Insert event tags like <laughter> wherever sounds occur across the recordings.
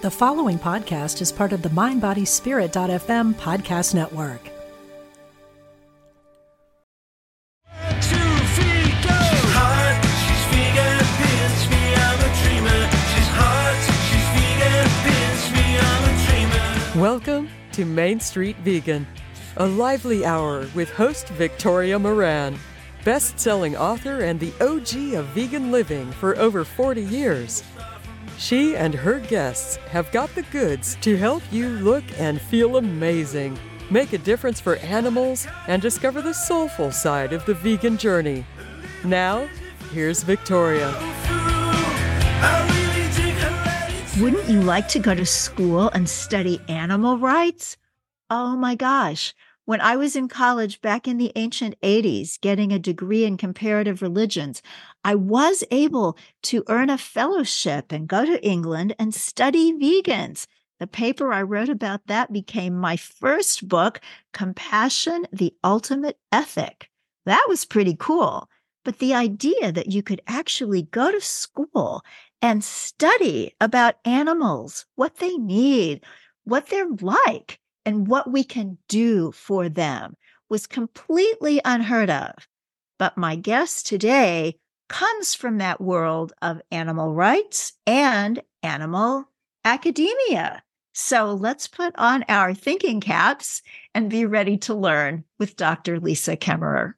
The following podcast is part of the MindBodySpirit.fm podcast network. Welcome to Main Street Vegan, a lively hour with host Victoria Moran, best selling author and the OG of vegan living for over 40 years. She and her guests have got the goods to help you look and feel amazing, make a difference for animals, and discover the soulful side of the vegan journey. Now, here's Victoria. Wouldn't you like to go to school and study animal rights? Oh my gosh. When I was in college back in the ancient 80s, getting a degree in comparative religions, I was able to earn a fellowship and go to England and study vegans. The paper I wrote about that became my first book, Compassion, the Ultimate Ethic. That was pretty cool. But the idea that you could actually go to school and study about animals, what they need, what they're like, and what we can do for them was completely unheard of. But my guest today comes from that world of animal rights and animal academia. So let's put on our thinking caps and be ready to learn with Dr. Lisa Kemmerer.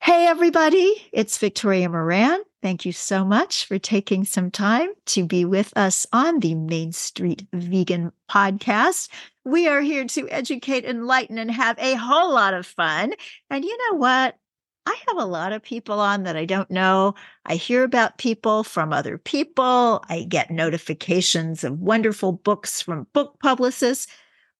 Hey, everybody, it's Victoria Moran. Thank you so much for taking some time to be with us on the Main Street Vegan podcast. We are here to educate, enlighten, and have a whole lot of fun. And you know what? I have a lot of people on that I don't know. I hear about people from other people. I get notifications of wonderful books from book publicists.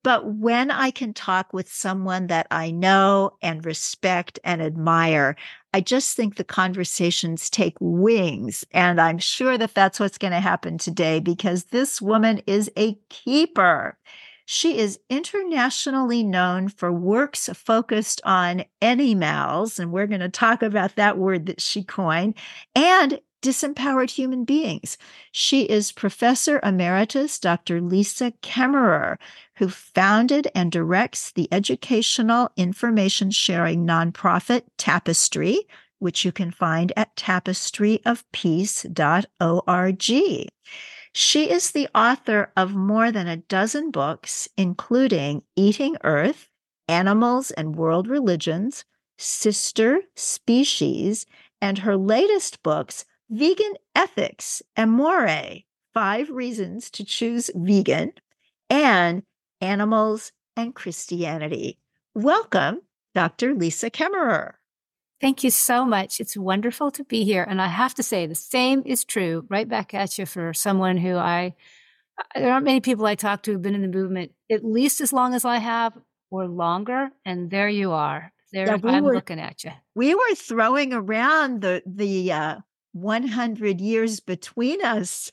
But when I can talk with someone that I know and respect and admire, I just think the conversations take wings. And I'm sure that that's what's going to happen today because this woman is a keeper. She is internationally known for works focused on animals, and we're going to talk about that word that she coined, and disempowered human beings. She is Professor Emeritus Dr. Lisa Kemmerer, who founded and directs the educational information sharing nonprofit Tapestry, which you can find at tapestryofpeace.org. She is the author of more than a dozen books, including Eating Earth, Animals and World Religions, Sister Species, and her latest books, Vegan Ethics, Amore, Five Reasons to Choose Vegan, and Animals and Christianity. Welcome, Dr. Lisa Kemmerer. Thank you so much. It's wonderful to be here. And I have to say, the same is true right back at you for someone who I, there aren't many people I talk to who've been in the movement at least as long as I have or longer. And there you are. There yeah, we I'm were, looking at you. We were throwing around the, the, uh, 100 years between us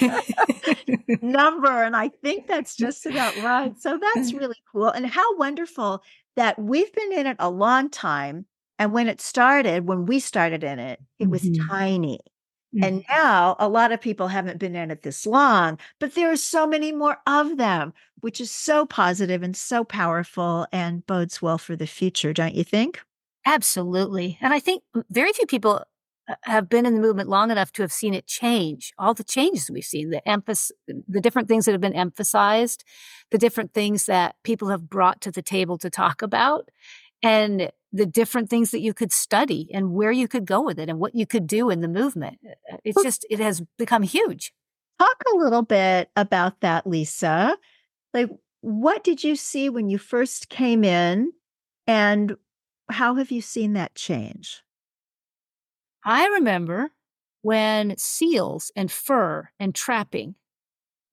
<laughs> number. And I think that's just about right. So that's <laughs> really cool. And how wonderful that we've been in it a long time and when it started, when we started in it, it was mm-hmm. tiny. Mm-hmm. And now a lot of people haven't been in it this long, but there are so many more of them, which is so positive and so powerful and bodes well for the future, don't you think? Absolutely. And I think very few people uh, have been in the movement long enough to have seen it change. All the changes we've seen, the emphasis, the different things that have been emphasized, the different things that people have brought to the table to talk about. And the different things that you could study and where you could go with it and what you could do in the movement. Uh, it's just, it has become huge. Talk a little bit about that, Lisa. Like, what did you see when you first came in and how have you seen that change? I remember when seals and fur and trapping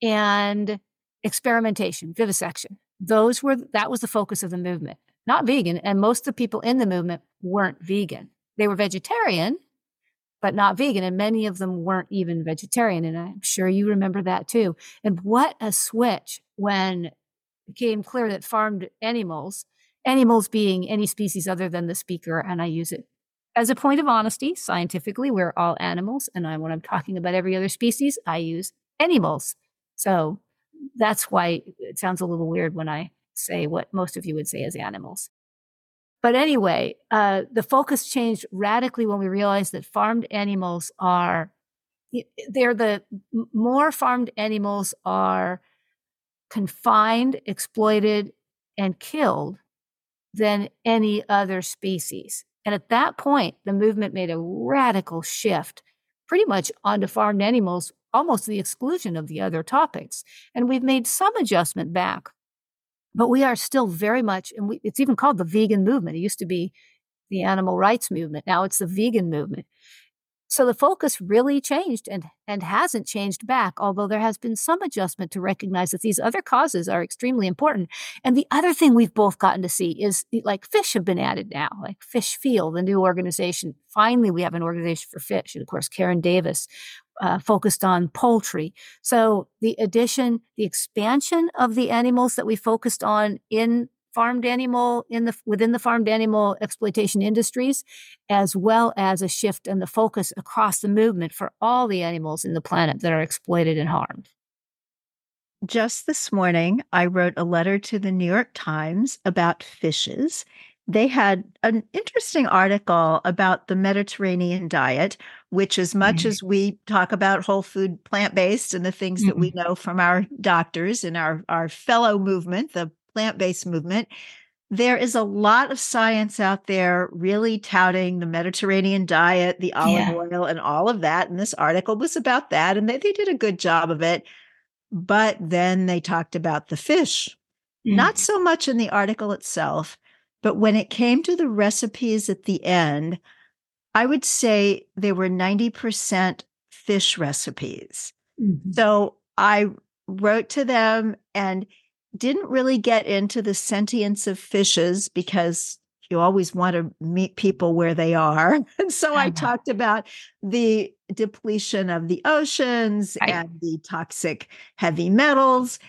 and experimentation, vivisection, those were, that was the focus of the movement not vegan. And most of the people in the movement weren't vegan. They were vegetarian, but not vegan. And many of them weren't even vegetarian. And I'm sure you remember that too. And what a switch when it became clear that farmed animals, animals being any species other than the speaker, and I use it as a point of honesty, scientifically, we're all animals. And I, when I'm talking about every other species, I use animals. So that's why it sounds a little weird when I say what most of you would say as animals. But anyway, uh, the focus changed radically when we realized that farmed animals are, they're the more farmed animals are confined, exploited, and killed than any other species. And at that point, the movement made a radical shift pretty much onto farmed animals, almost the exclusion of the other topics. And we've made some adjustment back, but we are still very much, and we, it's even called the vegan movement. It used to be the animal rights movement. Now it's the vegan movement. So the focus really changed and, and hasn't changed back, although there has been some adjustment to recognize that these other causes are extremely important. And the other thing we've both gotten to see is like fish have been added now, like Fish Feel, the new organization. Finally, we have an organization for fish. And of course, Karen Davis uh, focused on poultry. So the addition, the expansion of the animals that we focused on in farmed animal in the within the farmed animal exploitation industries as well as a shift in the focus across the movement for all the animals in the planet that are exploited and harmed just this morning i wrote a letter to the new york times about fishes they had an interesting article about the Mediterranean diet, which, as much mm-hmm. as we talk about whole food, plant based, and the things mm-hmm. that we know from our <laughs> doctors and our, our fellow movement, the plant based movement, there is a lot of science out there really touting the Mediterranean diet, the olive yeah. oil, and all of that. And this article was about that. And they, they did a good job of it. But then they talked about the fish, mm. not so much in the article itself, but when it came to the recipes at the end, I would say they were 90% fish recipes. Mm-hmm. So I wrote to them and didn't really get into the sentience of fishes because you always want to meet people where they are. <laughs> And so I talked about the depletion of the oceans I, and the toxic heavy metals.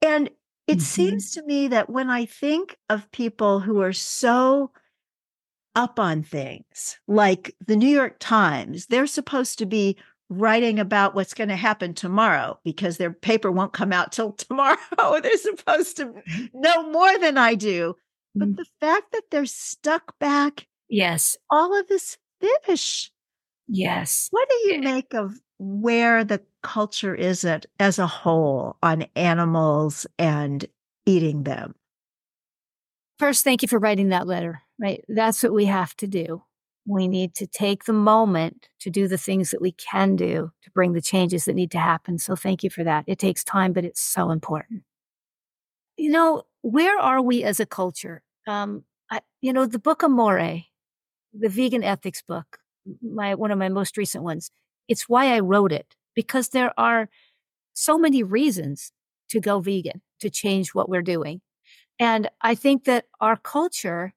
And it mm-hmm. seems to me that when I think of people who are so up on things, like the New York Times, they're supposed to be writing about what's going to happen tomorrow because their paper won't come out till <laughs> tomorrow. they're supposed to know more than I do. But mm. the fact that they're stuck back, yes, all of this fish. Yes. What do you make of where the culture is at as a whole on animals and eating them? First, thank you for writing that letter. Right. That's what we have to do. We need to take the moment to do the things that we can do to bring the changes that need to happen. So thank you for that. It takes time, but it's so important. You know, where are we as a culture? Um, I, you know, the book Amore, the vegan ethics book, my one of my most recent ones. It's why I wrote it because there are so many reasons to go vegan, to change what we're doing. And I think that our culture,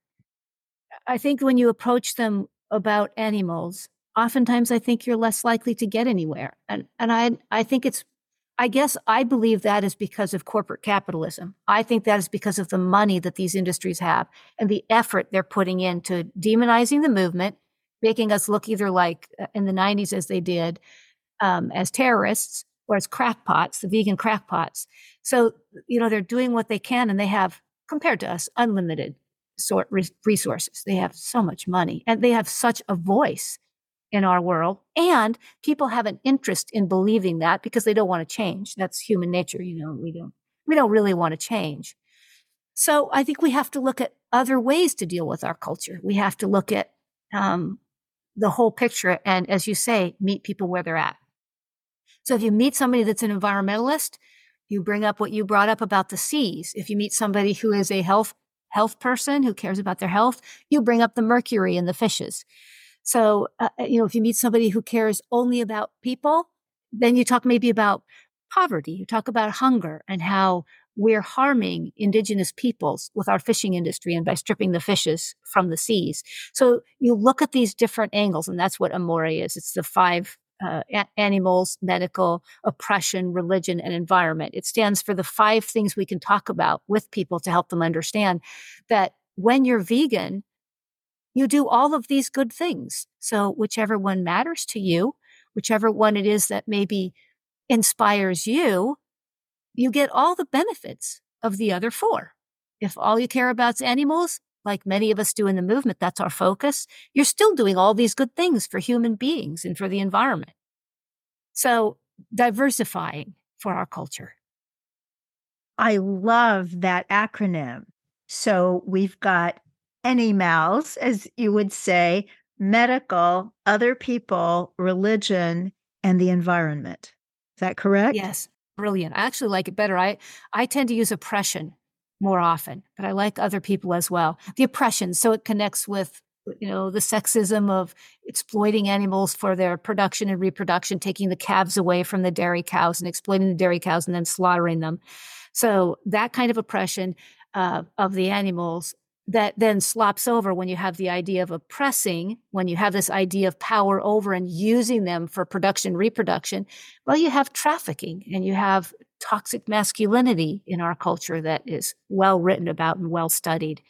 I think when you approach them about animals, oftentimes I think you're less likely to get anywhere. And and I I think it's I guess I believe that is because of corporate capitalism. I think that is because of the money that these industries have and the effort they're putting into demonizing the movement, making us look either like uh, in the 90s as they did um, as terrorists or as crackpots, the vegan crackpots. So, you know, they're doing what they can and they have, compared to us, unlimited sort resources. They have so much money and they have such a voice in our world. And people have an interest in believing that because they don't want to change. That's human nature. You know, we don't, we don't really want to change. So I think we have to look at other ways to deal with our culture. We have to look at um, the whole picture and, as you say, meet people where they're at. So if you meet somebody that's an environmentalist, you bring up what you brought up about the seas. If you meet somebody who is a health health person who cares about their health, you bring up the mercury in the fishes. So, uh, uh, you know, if you meet somebody who cares only about people, then you talk maybe about poverty. You talk about hunger and how we're harming indigenous peoples with our fishing industry and by stripping the fishes from the seas. So you look at these different angles, and that's what Amore is. It's the five uh, a- animals, medical, oppression, religion, and environment. It stands for the five things we can talk about with people to help them understand that when you're vegan, you do all of these good things. So, whichever one matters to you, whichever one it is that maybe inspires you, you get all the benefits of the other four. If all you care about is animals, like many of us do in the movement, that's our focus, you're still doing all these good things for human beings and for the environment. So diversifying for our culture. I love that acronym. So we've got animals, as you would say, medical, other people, religion, and the environment. Is that correct? Yes. Brilliant. I actually like it better. I, I tend to use oppression more often, but I like other people as well. The oppression, so it connects with you know the sexism of exploiting animals for their production and reproduction taking the calves away from the dairy cows and exploiting the dairy cows and then slaughtering them so that kind of oppression uh, of the animals that then slops over when you have the idea of oppressing, when you have this idea of power over and using them for production, reproduction, well, you have trafficking and you have toxic masculinity in our culture that is well written about and well studied.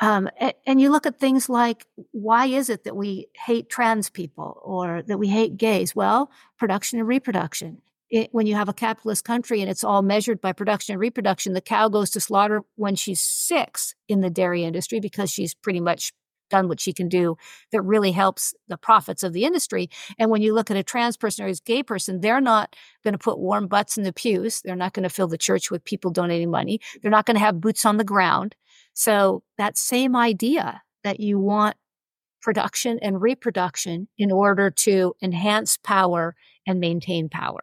Um, and, and you look at things like why is it that we hate trans people or that we hate gays? Well, production and reproduction it, when you have a capitalist country and it's all measured by production and reproduction, the cow goes to slaughter when she's six in the dairy industry because she's pretty much done what she can do that really helps the profits of the industry. And when you look at a trans person or a gay person, they're not going to put warm butts in the pews. They're not going to fill the church with people donating money. They're not going to have boots on the ground. So that same idea that you want production and reproduction in order to enhance power and maintain power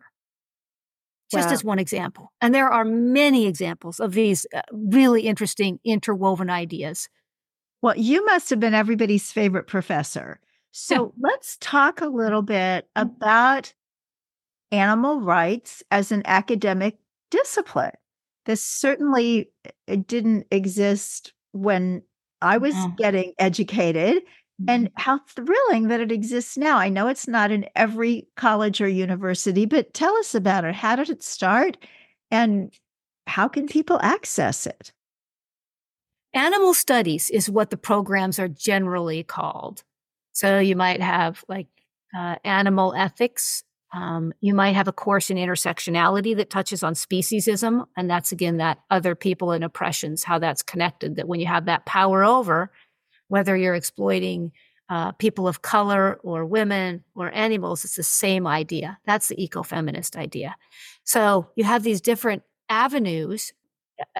just wow. as one example. And there are many examples of these uh, really interesting interwoven ideas. Well, you must have been everybody's favorite professor. So <laughs> let's talk a little bit mm-hmm. about animal rights as an academic discipline. This certainly uh, didn't exist when I was getting educated and mm-hmm. how thrilling that it exists now. I know it's not in every college or university, but tell us about it. How did it start? And how can people access it? Animal studies is what the programs are generally called. So you might have like uh, animal ethics. Um, you might have a course in intersectionality that touches on speciesism. And that's again that other people and oppressions, how that's connected, that when you have that power over, whether you're exploiting uh, people of color or women or animals, it's the same idea. That's the ecofeminist idea. So you have these different avenues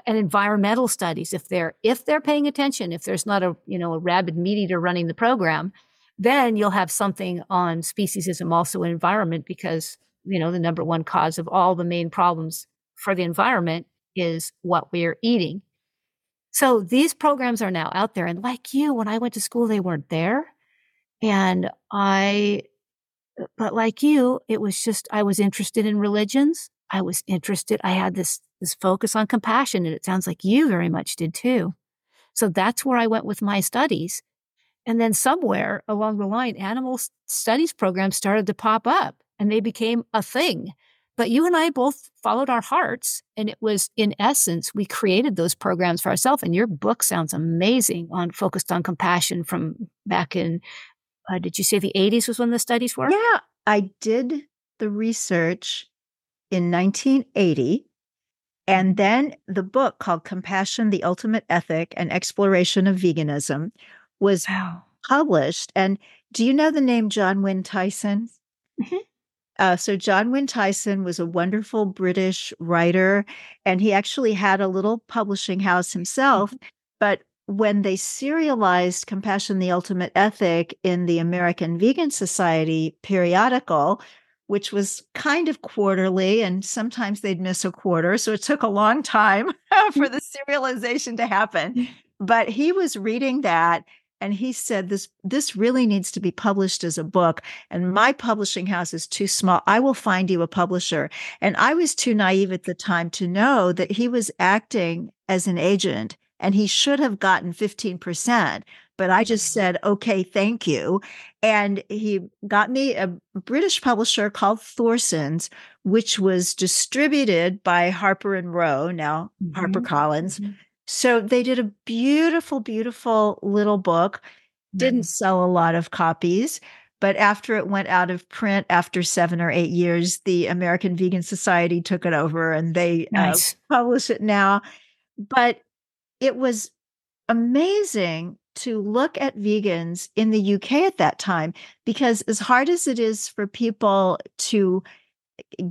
and environmental studies. If they're if they're paying attention, if there's not a you know a rabid meat eater running the program, then you'll have something on speciesism also in environment because you know the number one cause of all the main problems for the environment is what we're eating so these programs are now out there. And like you, when I went to school, they weren't there. And I, but like you, it was just, I was interested in religions. I was interested. I had this, this focus on compassion. And it sounds like you very much did too. So that's where I went with my studies. And then somewhere along the line, animal studies programs started to pop up and they became a thing. But you and I both followed our hearts. And it was, in essence, we created those programs for ourselves. And your book sounds amazing on focused on compassion from back in, uh, did you say the 80s was when the studies were? Yeah, I did the research in 1980. And then the book called Compassion, the Ultimate Ethic and Exploration of Veganism was wow. published. And do you know the name Jon Wynne-Tyson? Mm-hmm. Uh, so Jon Wynne-Tyson was a wonderful British writer, and he actually had a little publishing house himself. Mm-hmm. But when they serialized Compassion, the Ultimate Ethic in the American Vegan Society periodical, which was kind of quarterly, and sometimes they'd miss a quarter. So it took a long time <laughs> for <laughs> the serialization to happen. But he was reading that and he said this this really needs to be published as a book and my publishing house is too small i will find you a publisher and i was too naive at the time to know that he was acting as an agent and he should have gotten 15% but i just said okay thank you and he got me a british publisher called thorson's which was distributed by harper and row now mm-hmm. harper collins mm-hmm. So they did a beautiful, beautiful little book. Didn't sell a lot of copies, But after it went out of print after seven or eight years, the American Vegan Society took it over and they nice. uh, publish it now. But it was amazing to look at vegans in the UK at that time because, as hard as it is for people to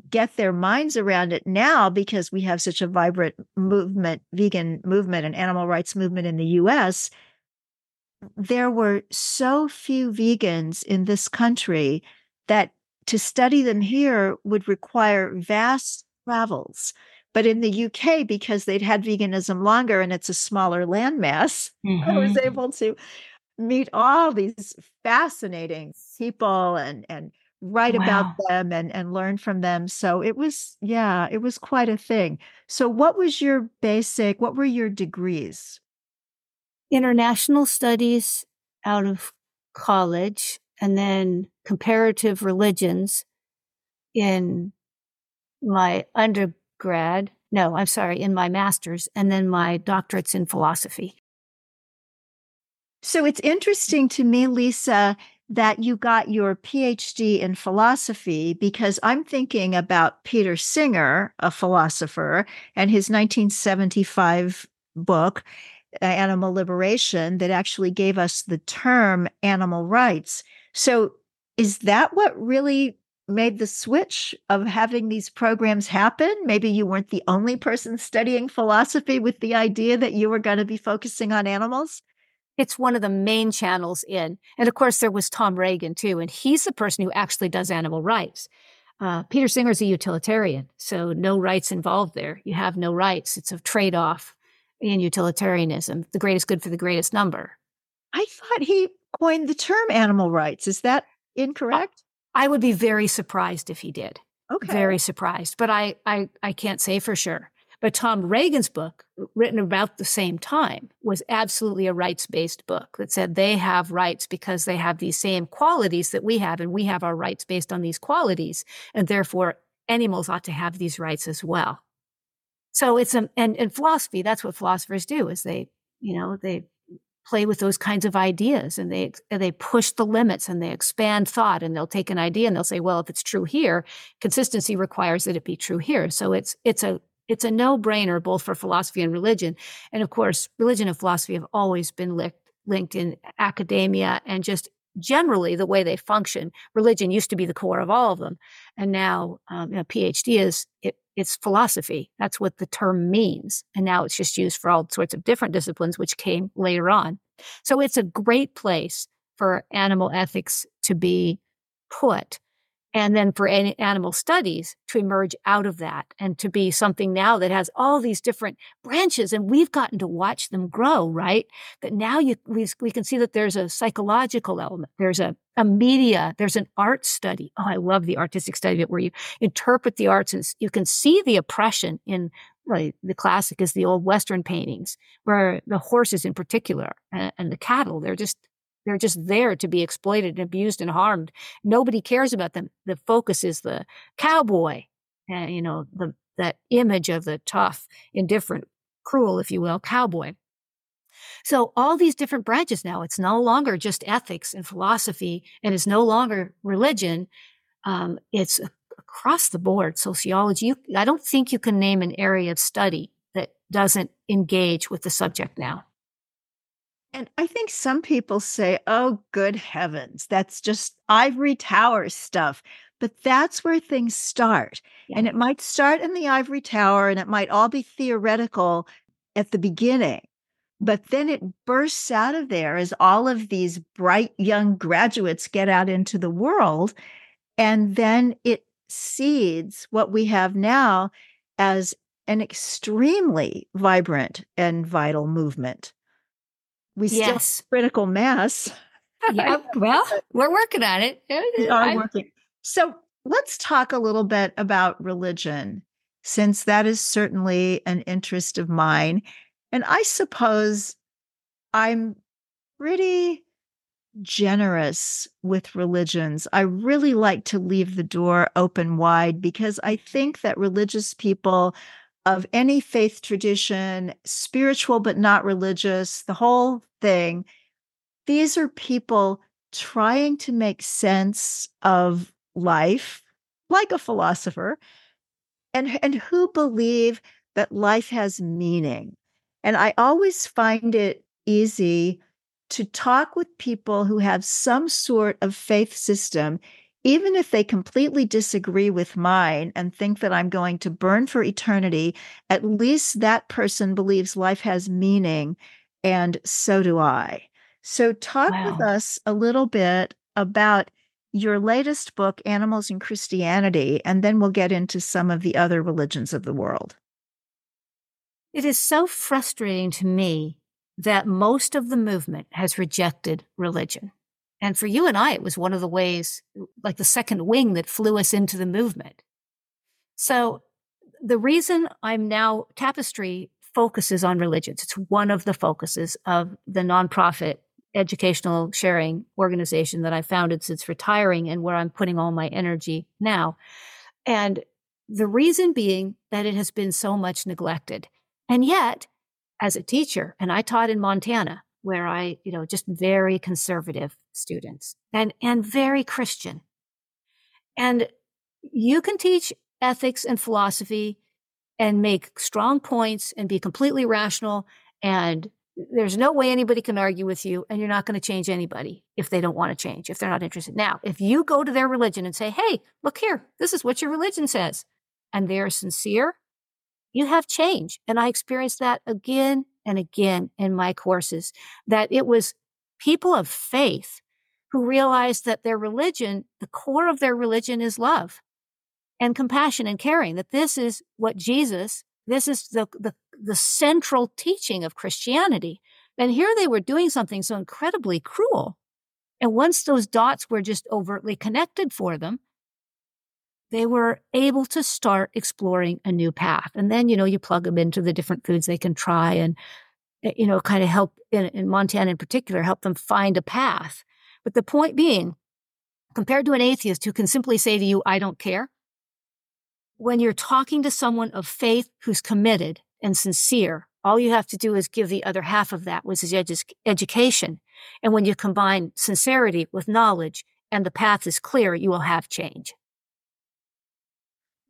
get their minds around it now because we have such a vibrant movement, vegan movement and animal rights movement in the US, there were so few vegans in this country that to study them here would require vast travels. But in the UK, because they'd had veganism longer and it's a smaller landmass, mm-hmm. <laughs> I was mm-hmm. able to meet all these fascinating people and and write wow. about them and and learn from them. So it was yeah it was quite a thing. So what was your basic what were your degrees? International studies out of college and then comparative religions in my undergrad no i'm sorry in my master's and then my doctorates in philosophy. So it's interesting to me lisa that you got your PhD in philosophy because I'm thinking about Peter Singer, a philosopher, and his 1975 book, Animal Liberation, that actually gave us the term animal rights. So, is that what really made the switch of having these programs happen? Maybe you weren't the only person studying philosophy with the idea that you were going to be focusing on animals? It's one of the main channels in. And of course, there was Tom Regan too, and he's the person who actually does animal rights. Uh, Peter Singer's a utilitarian, so no rights involved there. You have no rights. It's a trade off in utilitarianism, the greatest good for the greatest number. I thought he coined the term animal rights. Is that incorrect? I would be very surprised if he did. Okay. Very surprised, but I, I, I can't say for sure. But Tom Regan's book, written about the same time, was absolutely a rights based book that said they have rights because they have these same qualities that we have, and we have our rights based on these qualities. And therefore, animals ought to have these rights as well. So it's a, and, and philosophy, that's what philosophers do is they, you know, they play with those kinds of ideas and they they push the limits and they expand thought and they'll take an idea and they'll say well if it's true here consistency requires that it be true here so it's it's a it's a no-brainer both for philosophy and religion. And of course, religion and philosophy have always been linked, linked in academia and just generally the way they function. Religion used to be the core of all of them, and now um, you know, PhD is it, it's philosophy. That's what the term means, and now it's just used for all sorts of different disciplines, which came later on. So it's a great place for animal ethics to be put and then for animal studies to emerge out of that and to be something now that has all these different branches and we've gotten to watch them grow right that now you we, we can see that there's a psychological element there's a, a media there's an art study oh i love the artistic study of it where you interpret the arts and you can see the oppression in. The classic is the old Western paintings where the horses in particular and, and the cattle, they're just they're just there to be exploited and abused and harmed. Nobody cares about them. The focus is the cowboy, and you know the that image of the tough, indifferent, cruel, if you will, cowboy. So all these different branches now, it's no longer just ethics and philosophy, and it's no longer religion. Um, it's across the board sociology. You, I don't think you can name an area of study that doesn't engage with the subject now. And I think some people say, oh, good heavens, that's just ivory tower stuff. But that's where things start. Yeah. And it might start in the ivory tower and it might all be theoretical at the beginning. But then it bursts out of there as all of these bright young graduates get out into the world. And then it seeds what we have now as an extremely vibrant and vital movement we still yes. critical mass. yeah, <laughs> well, we're working on it. We are working. So let's talk a little bit about religion, since that is certainly an interest of mine. And I suppose I'm pretty generous with religions. I really like to leave the door open wide because I think that religious people of any faith tradition, spiritual but not religious, the whole thing, these are people trying to make sense of life like a philosopher and and who believe that life has meaning. And i always find it easy to talk with people who have some sort of faith system even if they completely disagree with mine and think that I'm going to burn for eternity, at least that person believes life has meaning, and so do I. So, talk wow. with us a little bit about your latest book, Animals and Christianity, and then we'll get into some of the other religions of the world. It is so frustrating to me that most of the movement has rejected religion. And for you and I, it was one of the ways, like the second wing that flew us into the movement. So the reason I'm now Tapestry focuses on religions. It's one of the focuses of the nonprofit educational sharing organization that I founded since retiring and where I'm putting all my energy now. And the reason being that it has been so much neglected. And yet, as a teacher, and I taught in Montana, where I, you know, just very conservative students and, and very Christian. And you can teach ethics and philosophy and make strong points and be completely rational. And there's no way anybody can argue with you. And you're not going to change anybody if they don't want to change, if they're not interested. Now, if you go to their religion and say, Hey, look here, this is what your religion says, and they're sincere, you have change. And I experienced that again and again in my courses that it was people of faith who realized that their religion, the core of their religion is love and compassion and caring, that this is what Jesus, this is the, the, the central teaching of Christianity. And here they were doing something so incredibly cruel. And once those dots were just overtly connected for them, they were able to start exploring a new path. And then, you know, you plug them into the different foods they can try and, eh, you know, kind of help in, in Montana in particular, help them find a path. But the point being, compared to an atheist who can simply say to you, I don't care, when you're talking to someone of faith who's committed and sincere, all you have to do is give the other half of that, which is edu- education. And when you combine sincerity with knowledge and the path is clear, you will have change.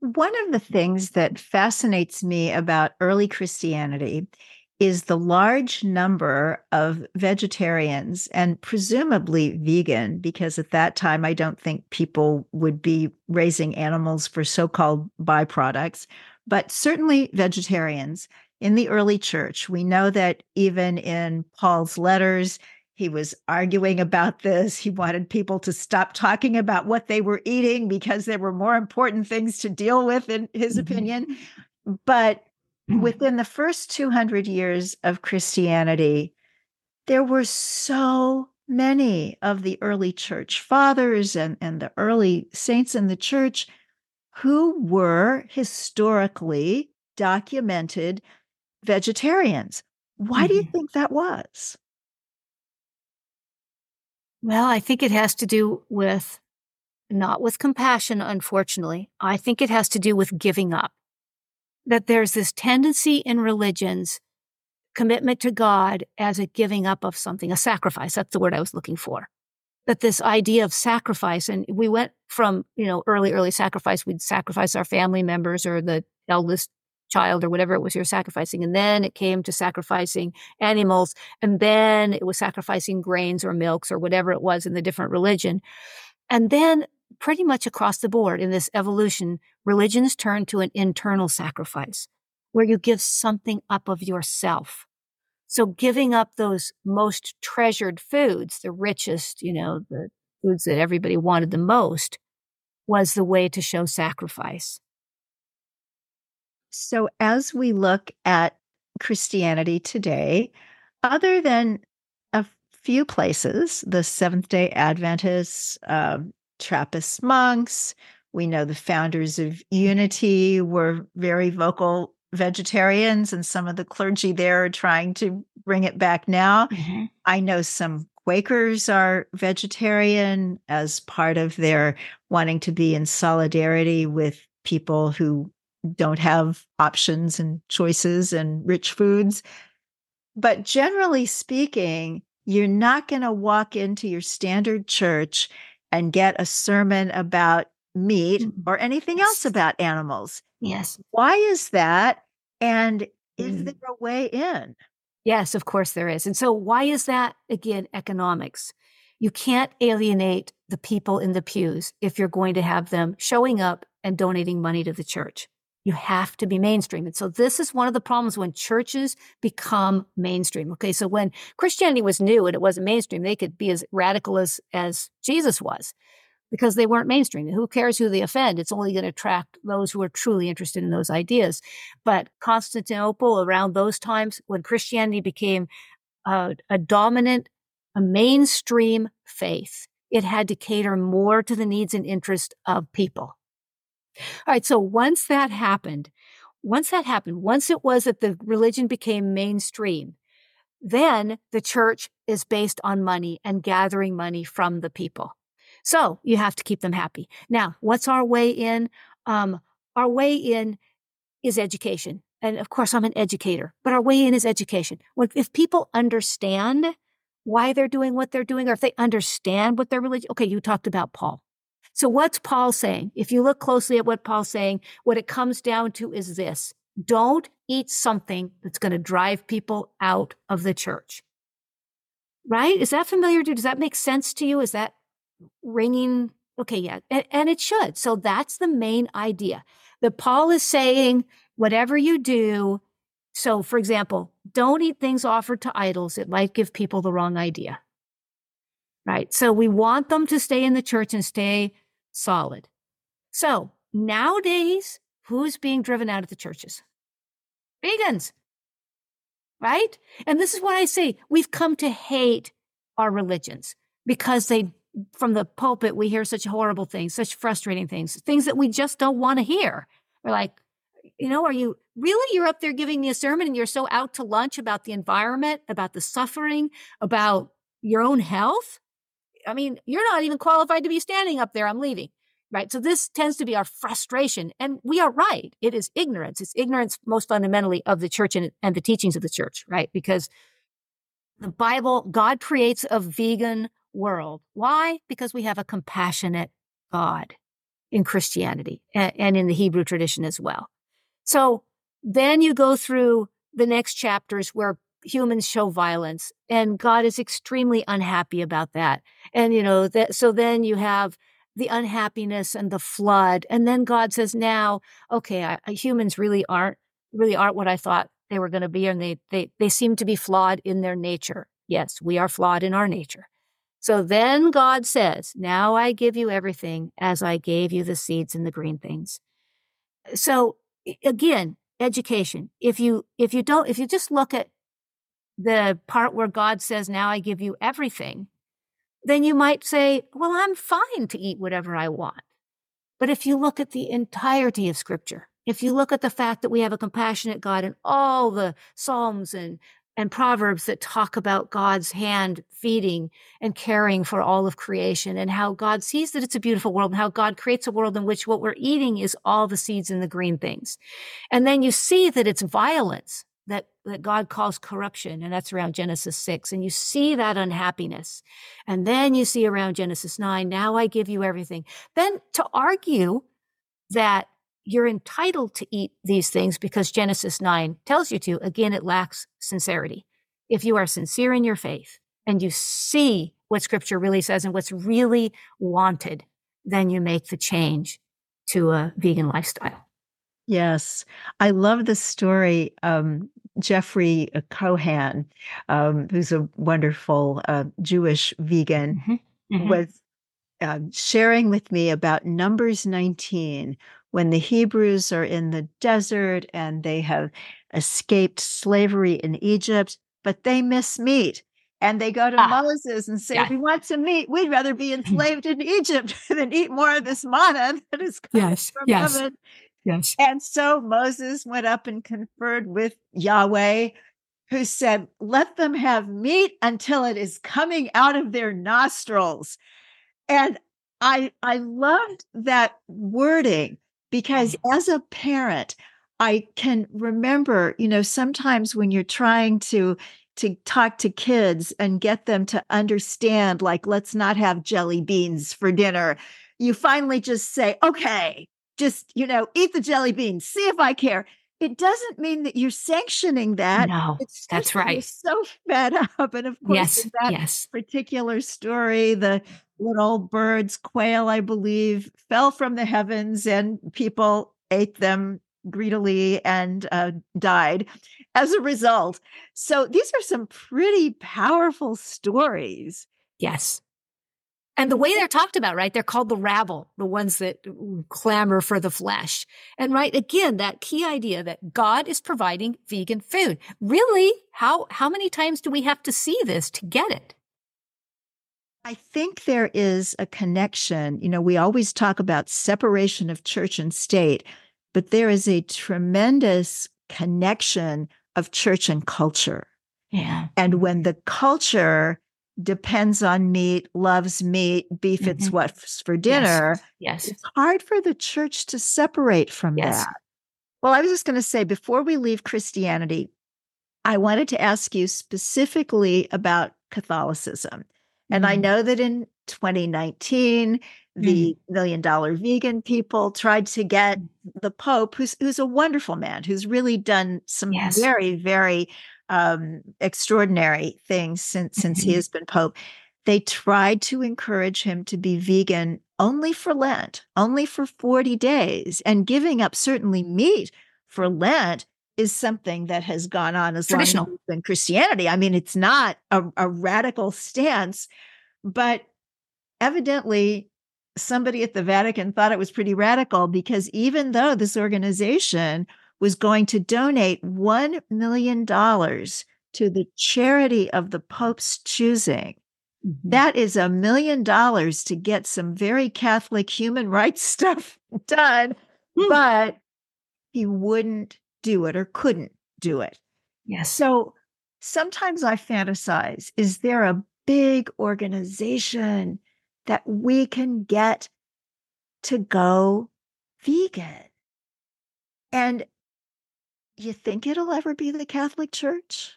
One of the things that fascinates me about early Christianity is the large number of vegetarians and presumably vegan, because at that time, I don't think people would be raising animals for so called byproducts, but certainly vegetarians in the early church. We know that even in Paul's letters, he was arguing about this. He wanted people to stop talking about what they were eating because there were more important things to deal with, in his mm-hmm. opinion. But mm. within the first 200 years of Christianity, there were so many of the early church fathers and, and the early saints in the church who were historically documented vegetarians. Why mm-hmm. do you mm-hmm. think that was? Well, I think it has to do with not with compassion, unfortunately. I think it has to do with giving up. That there's this tendency in religions, commitment to God as a giving up of something, a sacrifice. That's the word I was looking for. That this idea of sacrifice, and we went from, you know, early, early sacrifice, we'd sacrifice our family members or the eldest child or whatever it was you're sacrificing. And then it came to sacrificing animals. And then it was sacrificing grains or milks or whatever it was in the different religion. And then pretty much across the board in this evolution, religions turn to an internal sacrifice where you give something up of yourself. So giving up those most treasured foods, the richest, you know, the foods that everybody wanted the most was the way to show sacrifice. So, as we look at Christianity today, other than a few places, the Seventh day Adventists, uh, Trappist monks, we know the founders of Unity were very vocal vegetarians, and some of the clergy there are trying to bring it back now. Mm-hmm. I know some Quakers are vegetarian as part of their wanting to be in solidarity with people who don't have options and choices and rich foods. But generally speaking, you're not going to walk into your standard church and get a sermon about meat mm-hmm. or anything yes. else about animals. Yes. Why is that? And is mm. there a way in? Yes, of course there is. And so, why is that? Again, economics. You can't alienate the people in the pews if you're going to have them showing up and donating money to the church. You have to be mainstream. And so this is one of the problems when churches become mainstream. Okay. So when Christianity was new and it wasn't mainstream, they could be as radical as, as Jesus was because they weren't mainstream. Who cares who they offend? It's only going to attract those who are truly interested in those ideas. But Constantinople, around those times when Christianity became a, a dominant, a mainstream faith, it had to cater more to the needs and interests of people. All right. So once that happened, once that happened, once it was that the religion became mainstream, then the church is based on money and gathering money from the people. So you have to keep them happy. Now, what's our way in? Um, our way in is education. And of course, I'm an educator, but our way in is education. If people understand why they're doing what they're doing, or if they understand what their religion, okay, you talked about Paul. So what's Paul saying? If you look closely at what Paul's saying, what it comes down to is this. Don't eat something that's going to drive people out of the church. Right? Is that familiar to Does that make sense to you? Is that ringing? Okay, yeah. And, and it should. So that's the main idea. That Paul is saying, whatever you do, so for example, don't eat things offered to idols. It might give people the wrong idea. Right? So we want them to stay in the church and stay solid. So nowadays, who's being driven out of the churches? Vegans, right? And this is what I say we've come to hate our religions because they, from the pulpit, we hear such horrible things, such frustrating things, things that we just don't want to hear. We're like, you know, are you really? You're up there giving me a sermon and you're so out to lunch about the environment, about the suffering, about your own health? I mean, you're not even qualified to be standing up there. I'm leaving. Right. So this tends to be our frustration. And we are right. It is ignorance. It's ignorance most fundamentally of the church and, and the teachings of the church, right? Because the Bible, God creates a vegan world. Why? Because we have a compassionate God in Christianity and, and in the Hebrew tradition as well. So then you go through the next chapters where humans show violence and god is extremely unhappy about that. And you know that so then you have the unhappiness and the flood and then god says now okay I, humans really aren't really aren't what i thought they were going to be and they they they seem to be flawed in their nature. Yes we are flawed in our nature. So then god says now i give you everything as i gave you the seeds and the green things. So again education. If you if you don't if you just look at the part where God says, Now I give you everything, then you might say, Well, I'm fine to eat whatever I want. But if you look at the entirety of Scripture, if you look at the fact that we have a compassionate God and all the Psalms and, and Proverbs that talk about God's hand feeding and caring for all of creation and how God sees that it's a beautiful world and how God creates a world in which what we're eating is all the seeds and the green things. And then you see that it's violence that, God calls corruption, and that's around Genesis 6. And you see that unhappiness. And then you see around Genesis 9, now I give you everything. Then to argue that you're entitled to eat these things because Genesis 9 tells you to, again, it lacks sincerity. If you are sincere in your faith and you see what scripture really says and what's really wanted, then you make the change to a vegan lifestyle. Yes, I love the story. Um, Jeffrey uh, Cohan, um, who's a wonderful uh, Jewish vegan, mm-hmm. Mm-hmm. was uh, sharing with me about Numbers 19 when the Hebrews are in the desert and they have escaped slavery in Egypt, but they miss meat. And they go to ah, Moses and say, yeah. We want some meat. We'd rather be enslaved in Egypt <laughs> than eat more of this manna <laughs> that is coming yes, from yes. heaven. Yes. And so Moses went up and conferred with Yahweh, who said, Let them have meat until it is coming out of their nostrils. And I I loved that wording because mm-hmm. as a parent, I can remember, you know, sometimes when you're trying to to talk to kids and get them to understand, like, let's not have jelly beans for dinner. You finally just say, okay, just, you know, eat the jelly beans, see if I care. It doesn't mean that you're sanctioning that. No, it's that's right. You're so <laughs> fed up. And of course, yes, that yes. particular story, the little birds, quail, I believe, fell from the heavens and people ate them greedily and uh, died as a result. So these are some pretty powerful stories. Yes. And the way they're talked about, right? They're called the rabble, the ones that mm, clamor for the flesh. And right, again, that key idea that God is providing vegan food. Really, how, how many times do we have to see this to get it? I think there is a connection. You know, we always talk about separation of church and state, but there is a tremendous connection of church and culture. Yeah. And when the culture depends on meat, loves meat, beef, mm-hmm. it's what's for dinner. Yes. yes. It's hard for the church to separate from yes. that. Well, I was just going to say before we leave Christianity, I wanted to ask you specifically about Catholicism. And I mm-hmm. know that in 2019, the mm. million dollar vegan people tried to get mm. the Pope, who's who's a wonderful man, who's really done some yes. very, very um, extraordinary things since since he mm-hmm. has been Pope. They tried to encourage him to be vegan only for Lent, only for 40 days, and giving up certainly meat for Lent is something that has gone on as long as in Christianity. I mean, it's not a, a radical stance, but evidently somebody at the Vatican thought it was pretty radical because even though this organization was going to donate $1 million to the charity of the Pope's choosing, mm-hmm. that is a million dollars to get some very Catholic human rights <laughs> stuff done. Mm. But he wouldn't do it or couldn't do it. Yes. So sometimes I fantasize is there a big organization that we can get to go vegan? And you think it'll ever be the Catholic Church?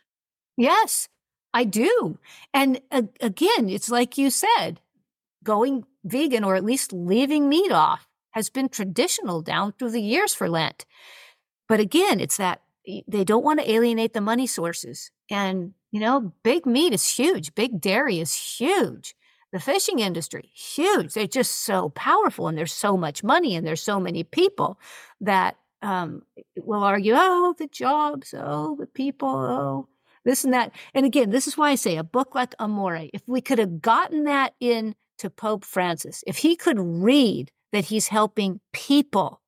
Yes, I do. And uh, again, it's like you said, going vegan or at least leaving meat off has been traditional down through the years for Lent. But again, it's that they don't want to alienate the money sources. And, you know, big meat is huge, big dairy is huge. The fishing industry, huge. They're just so powerful and there's so much money and there's so many people that um, will argue, oh, the jobs, oh, the people, oh, this and that. And again, this is why I say a book like Amore, if we could have gotten that in to Pope Francis, if he could read that he's helping people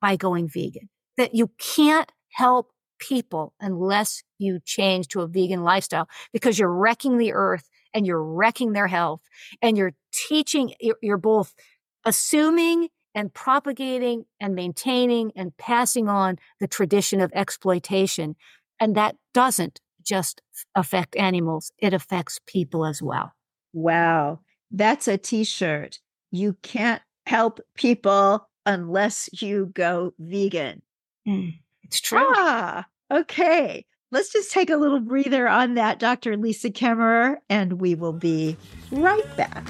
by going vegan, that you can't help people unless you change to a vegan lifestyle because you're wrecking the earth and you're wrecking their health and you're teaching, you're both assuming and propagating and maintaining and passing on the tradition of exploitation. And that doesn't just affect animals, it affects people as well. Wow. That's a t shirt. You can't help people unless you go vegan. Mm, it's true. Ah, okay. Let's just take a little breather on that, Dr. Lisa Kemmerer, and we will be right back.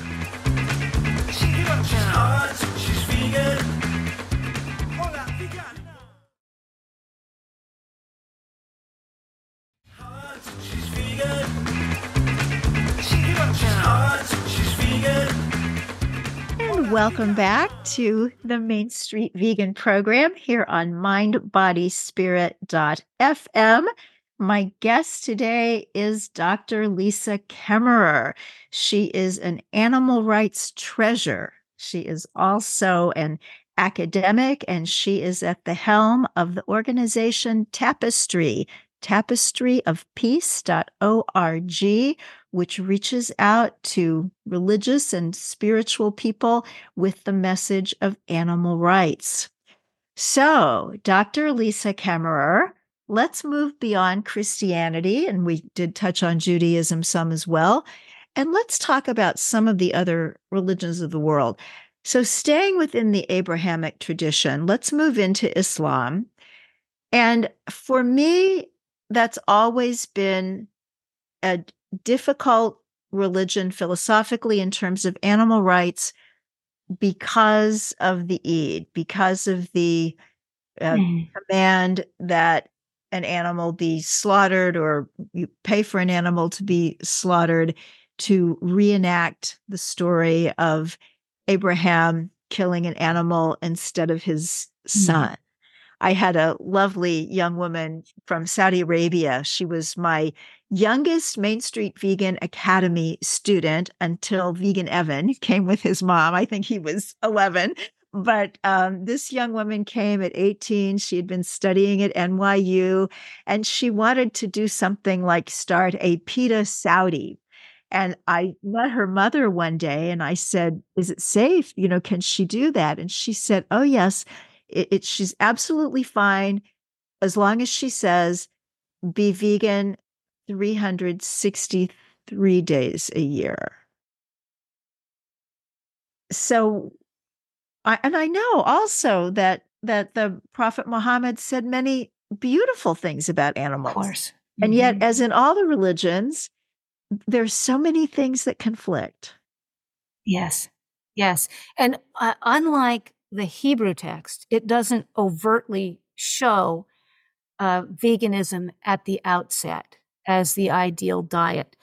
Welcome back to the Main Street Vegan program here on mindbodyspirit.fm. My guest today is Dr. Lisa Kemmerer. She is an animal rights treasure. She is also an academic and she is at the helm of the organization Tapestry, tapestryofpeace.org, which reaches out to religious and spiritual people with the message of animal rights. So, Dr. Lisa Kemmerer, let's move beyond Christianity, and we did touch on Judaism some as well, and let's talk about some of the other religions of the world. So, staying within the Abrahamic tradition, let's move into Islam. And for me, that's always been a difficult religion philosophically in terms of animal rights because of the Eid, because of the uh, mm. command that an animal be slaughtered or you pay for an animal to be slaughtered to reenact the story of Abraham killing an animal instead of his mm. son. I had a lovely young woman from Saudi Arabia. She was my youngest Main Street Vegan Academy student until Vegan Evan <laughs> came with his mom. I think he was 11. But um, this young woman came at 18. She had been studying at NYU and she wanted to do something like start a PETA Saudi. And I met her mother one day and I said, Is it safe? You know, can she do that? And she said, Oh, yes it, it, she's absolutely fine as long as she says be vegan 363 days a year. So I, and I know also that that the Prophet Muhammad said many beautiful things about animals. Of course. And yet, mm-hmm. as in all the religions, there's so many things that conflict. Yes. Yes. And uh, unlike the Hebrew text, it doesn't overtly show uh, veganism at the outset as the ideal diet.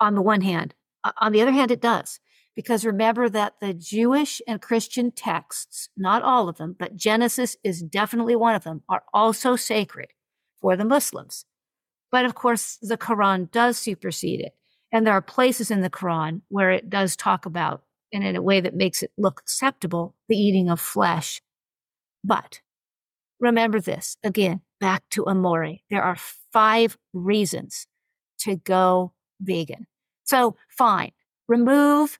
On the one hand, on the other hand, it does. Because remember that the Jewish and Christian texts, not all of them, but Genesis is definitely one of them, are also sacred for the Muslims. But of course, the Quran does supersede it. And there are places in the Quran where it does talk about and in a way that makes it look acceptable, the eating of flesh. But remember this again, back to Amore. There are five reasons to go vegan. So fine, remove,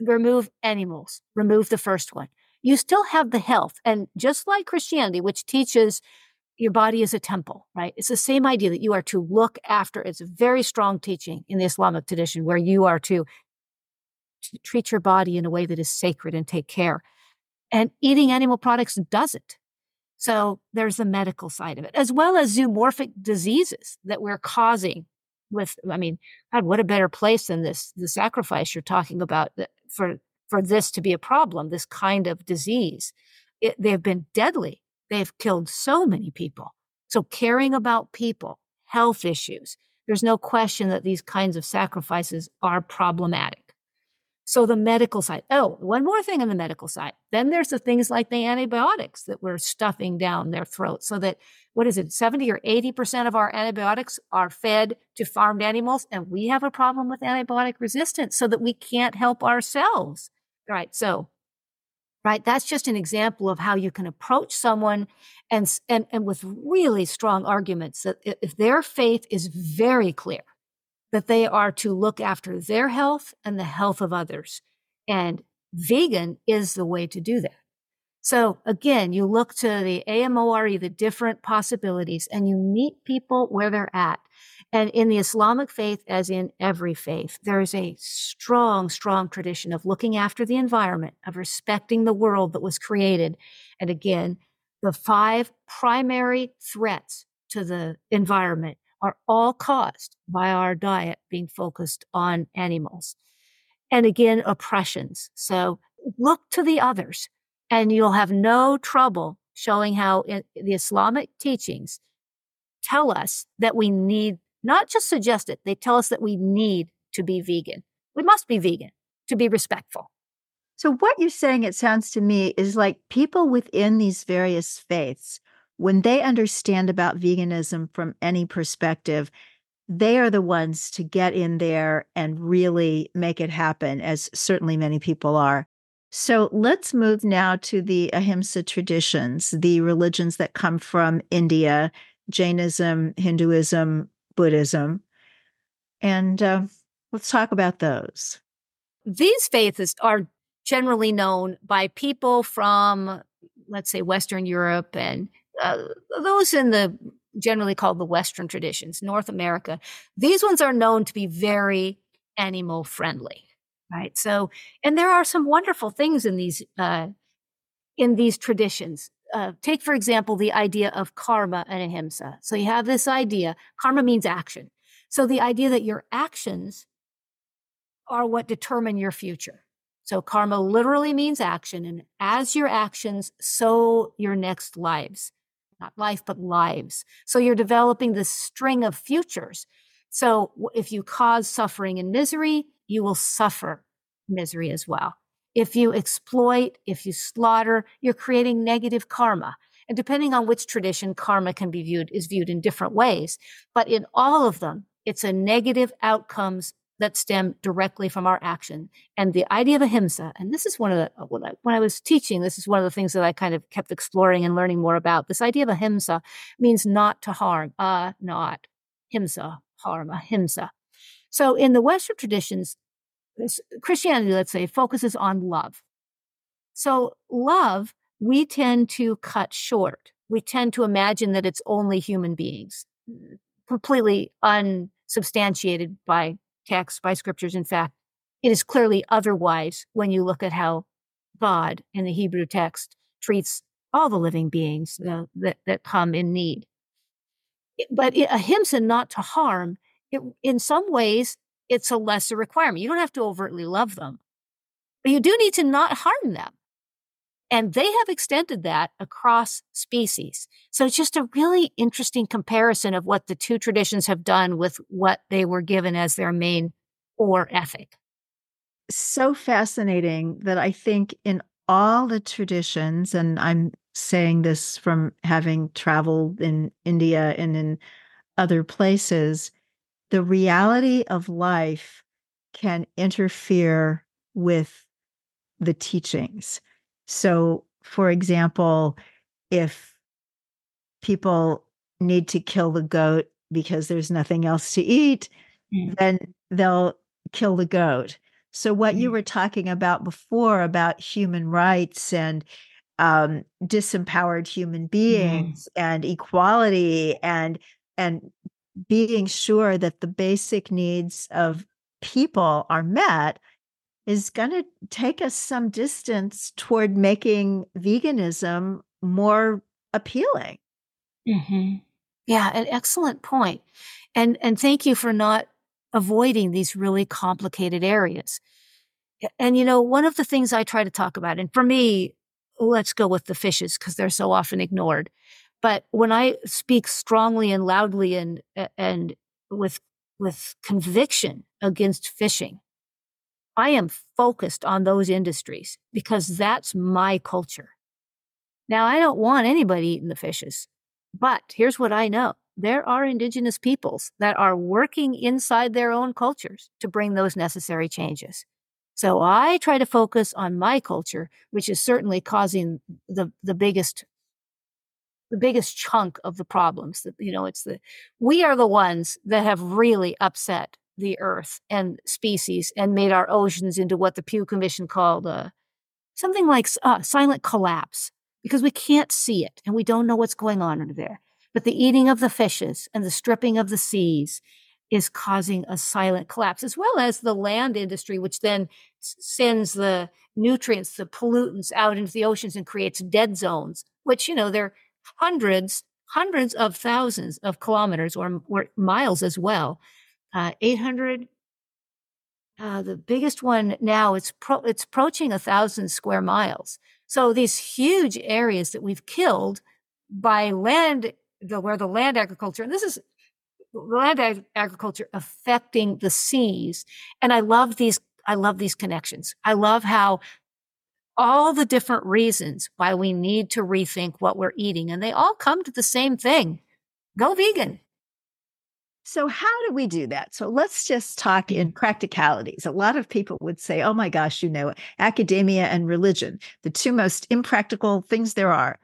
remove animals, remove the first one. You still have the health. And just like Christianity, which teaches your body is a temple, right? It's the same idea that you are to look after. It's a very strong teaching in the Islamic tradition where you are to treat your body in a way that is sacred and take care. And eating animal products doesn't. So there's the medical side of it, as well as zoomorphic diseases that we're causing with, I mean, God, what a better place than this, the sacrifice you're talking about for, for this to be a problem, this kind of disease. It, they've been deadly. They've killed so many people. So caring about people, health issues, there's no question that these kinds of sacrifices are problematic. So the medical side. Oh, one more thing on the medical side. Then there's the things like the antibiotics that we're stuffing down their throats so that what is it, 70 or 80% of our antibiotics are fed to farmed animals. And we have a problem with antibiotic resistance so that we can't help ourselves. Right. So, right. That's just an example of how you can approach someone and, and, and with really strong arguments that if their faith is very clear, that they are to look after their health and the health of others. And vegan is the way to do that. So again, you look to the AMORE, the different possibilities, and you meet people where they're at. And in the Islamic faith, as in every faith, there is a strong, strong tradition of looking after the environment, of respecting the world that was created. And again, the five primary threats to the environment are all caused by our diet being focused on animals. And again, oppressions. So look to the others and you'll have no trouble showing how the Islamic teachings tell us that we need, not just suggest it, they tell us that we need to be vegan. We must be vegan to be respectful. So, what you're saying, it sounds to me, is like people within these various faiths when they understand about veganism from any perspective, they are the ones to get in there and really make it happen, as certainly many people are. So let's move now to the Ahimsa traditions, the religions that come from India, Jainism, Hinduism, Buddhism. And uh, let's talk about those. These faiths are generally known by people from, let's say, Western Europe and uh, those in the generally called the Western traditions, North America, these ones are known to be very animal friendly, right? So, and there are some wonderful things in these uh, in these traditions. Uh, take for example the idea of karma and ahimsa. So you have this idea. Karma means action. So the idea that your actions are what determine your future. So karma literally means action. And as your actions, so your next lives, not life, but lives. So you're developing this string of futures. So if you cause suffering and misery, you will suffer misery as well. If you exploit, if you slaughter, you're creating negative karma. And depending on which tradition, karma can be viewed, is viewed in different ways. But in all of them, it's a negative outcomes that stem directly from our action. And the idea of ahimsa, and this is one of the, uh, when I, when I was teaching, this is one of the things that I kind of kept exploring and learning more about. This idea of ahimsa means not to harm, uh, not, himsa, harm, ahimsa. So in the Western traditions, Christianity, let's say, focuses on love. So love, we tend to cut short. We tend to imagine that it's only human beings, completely unsubstantiated by text, by scriptures. In fact, it is clearly otherwise when you look at how God in the Hebrew text treats all the living beings uh, that, that come in need. But ahimsa, not to harm, it, in some ways, it's a lesser requirement. You don't have to overtly love them, but you do need to not harm them. And they have extended that across species. So it's just a really interesting comparison of what the two traditions have done with what they were given as their main or ethic. So fascinating that I think in all the traditions, and I'm saying this from having traveled in India and in other places, the reality of life can interfere with the teachings. So, for example, if people need to kill the goat because there's nothing else to eat, mm. then they'll kill the goat. So, what mm. you were talking about before about human rights and um, disempowered human beings mm. and equality and and being sure that the basic needs of people are met is going to take us some distance toward making veganism more appealing. Mm-hmm. Yeah, an excellent point. And and thank you for not avoiding these really complicated areas. And you know, one of the things I try to talk about, and for me, let's go with the fishes because they're so often ignored. But when I speak strongly and loudly and and with with conviction against fishing, I am focused on those industries because that's my culture. Now, I don't want anybody eating the fishes, but here's what I know. There are indigenous peoples that are working inside their own cultures to bring those necessary changes. So I try to focus on my culture, which is certainly causing the, the biggest the biggest chunk of the problems that you know it's the we are the ones that have really upset the earth and species and made our oceans into what the Pew Commission called uh, something like uh, silent collapse because we can't see it and we don't know what's going on under there. But the eating of the fishes and the stripping of the seas is causing a silent collapse, as well as the land industry, which then sends the nutrients, the pollutants out into the oceans and creates dead zones, which, you know, they're hundreds, hundreds of thousands of kilometers or, or miles as well. Uh, 800 uh, the biggest one now it's pro- it's approaching a thousand square miles. So these huge areas that we've killed by land the, where the land agriculture and this is land ag- agriculture affecting the seas. And i love these i love these connections. I love how all the different reasons why we need to rethink what we're eating and they all come to the same thing go vegan so, how do we do that? So, let's just talk in practicalities. A lot of people would say, oh my gosh, you know, academia and religion, the two most impractical things there are.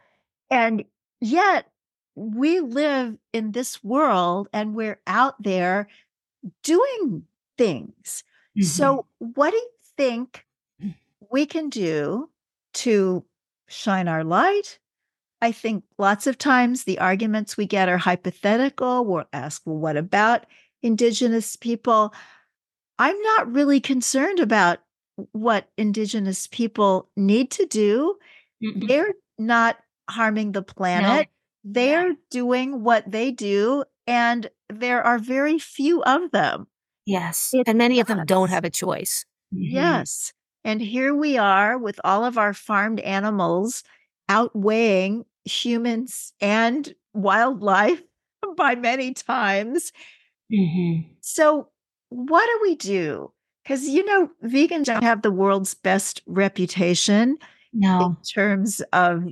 And yet, we live in this world and we're out there doing things. Mm-hmm. So, what do you think. We can do to shine our light, I think lots of times the arguments we get are hypothetical. We'll ask, well, what about Indigenous people? I'm not really concerned about what Indigenous people need to do. Mm-hmm. They're not harming the planet. No. They're yeah. doing what they do. and there are very few of them. Yes. It and many does. of them don't have a choice. Mm-hmm. Yes. And here we are with all of our farmed animals outweighing humans and wildlife <laughs> by many times. Mm-hmm. So, what do we do? Because, you know, vegans don't have the world's best reputation no. in terms of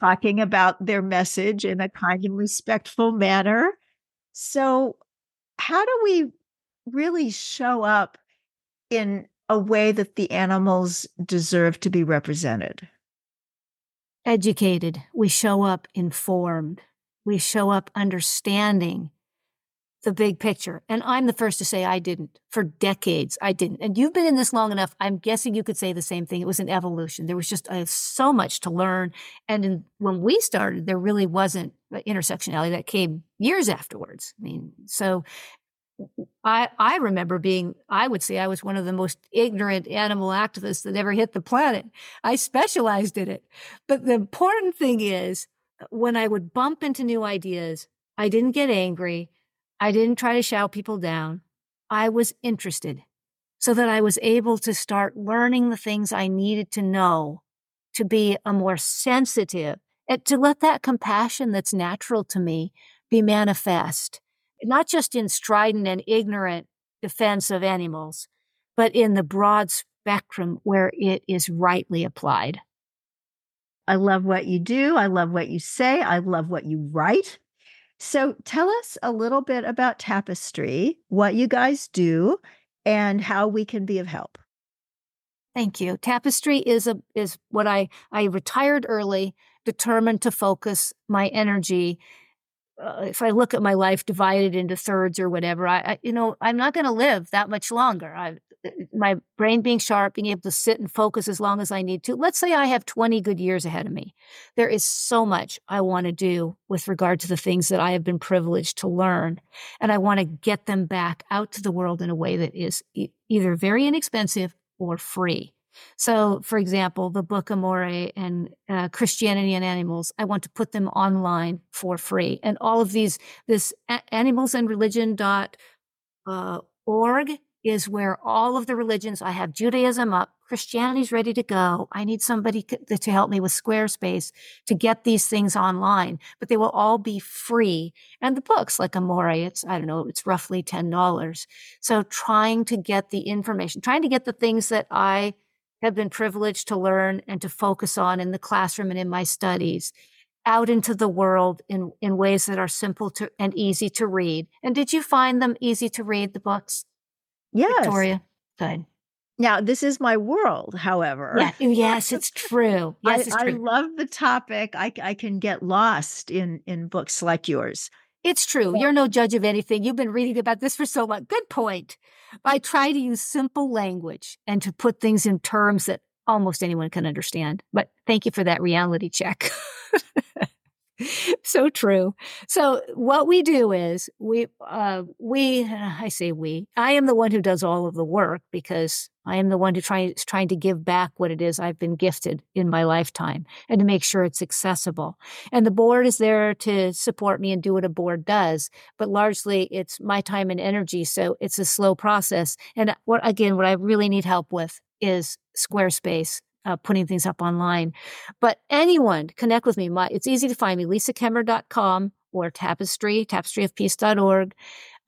talking about their message in a kind and respectful manner. So, how do we really show up in a way that the animals deserve to be represented? Educated. We show up informed. We show up understanding the big picture. And I'm the first to say I didn't. For decades, I didn't. And you've been in this long enough. I'm guessing you could say the same thing. It was an evolution. There was just uh, so much to learn. And in, when we started, there really wasn't intersectionality that came years afterwards. I mean, so I, I remember being, I would say I was one of the most ignorant animal activists that ever hit the planet. I specialized in it. But the important thing is when I would bump into new ideas, I didn't get angry. I didn't try to shout people down. I was interested so that I was able to start learning the things I needed to know to be a more sensitive and to let that compassion that's natural to me be manifest not just in strident and ignorant defense of animals, but in the broad spectrum where it is rightly applied. I love what you do. I love what you say. I love what you write. So tell us a little bit about Tapestry, what you guys do, and how we can be of help. Thank you. Tapestry is a is what I I retired early, determined to focus my energy uh, if I look at my life divided into thirds or whatever, I, I you know, I'm not going to live that much longer. I, uh, my brain being sharp, being able to sit and focus as long as I need to. Let's say I have 20 good years ahead of me. There is so much I want to do with regard to the things that I have been privileged to learn. And I want to get them back out to the world in a way that is e- either very inexpensive or free. So, for example, the book Amore and uh, Christianity and Animals, I want to put them online for free. And all of these, this animalsandreligion.org uh, is where all of the religions, I have Judaism up, Christianity's ready to go. I need somebody to help me with Squarespace to get these things online, but they will all be free. And the books like Amore, it's, I don't know, it's roughly $10. So trying to get the information, trying to get the things that I have been privileged to learn and to focus on in the classroom and in my studies out into the world in, in ways that are simple to and easy to read. And did you find them easy to read, the books? Yes. Victoria? Good. Now, this is my world, however. Yeah. Oh, yes, it's true. Yes, I, it's true. I love the topic. I, I can get lost in, in books like yours. It's true. You're no judge of anything. You've been reading about this for so long. Good point. I try to use simple language and to put things in terms that almost anyone can understand. But thank you for that reality check. <laughs> <laughs> so true. So what we do is we uh, we I say we I am the one who does all of the work because I am the one who try, trying to give back what it is I've been gifted in my lifetime and to make sure it's accessible. And the board is there to support me and do what a board does, but largely it's my time and energy. So it's a slow process. And what again, what I really need help with is Squarespace uh, putting things up online. But anyone connect with me. My, it's easy to find me, lisakemmerer.com or tapestry, tapestryofpeace.org.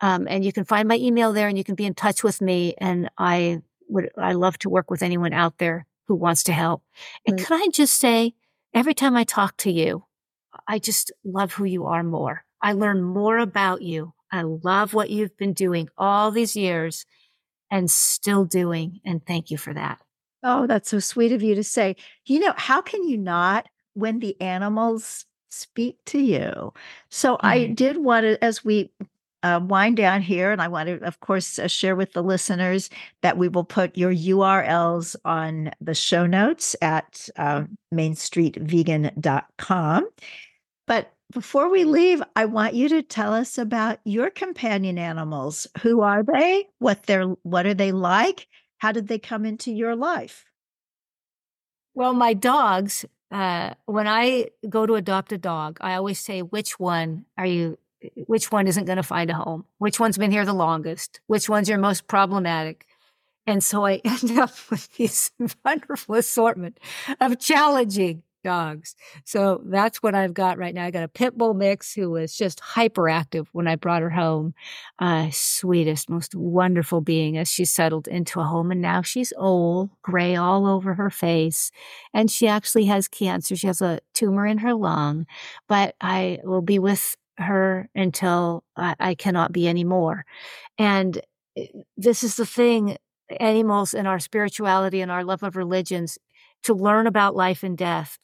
Um, and you can find my email there and you can be in touch with me. And I would, I love to work with anyone out there who wants to help. And right. can I just say, every time I talk to you, I just love who you are more. I learn more about you. I love what you've been doing all these years and still doing. And thank you for that. Oh, that's so sweet of you to say. You know, how can you not when the animals speak to you? So mm-hmm. I did want to, as we uh, wind down here, and I want to, of course, uh, share with the listeners that we will put your URLs on the show notes at uh, mainstreetvegan.com. But before we leave, I want you to tell us about your companion animals. Who are they? What they're what are they like? How did they come into your life? Well, my dogs, uh, when I go to adopt a dog, I always say, which one are you which one isn't going to find a home, which one's been here the longest, which one's your most problematic. And so I <laughs> end up with this <laughs> wonderful assortment of challenging dogs. So that's what I've got right now. I got a pit bull mix who was just hyperactive when I brought her home. Uh, sweetest, most wonderful being as she settled into a home. And now she's old, gray all over her face. And she actually has cancer. She has a tumor in her lung, but I will be with her until I, I cannot be anymore. And eh, this is the thing animals and our spirituality and our love of religions to learn about life and death.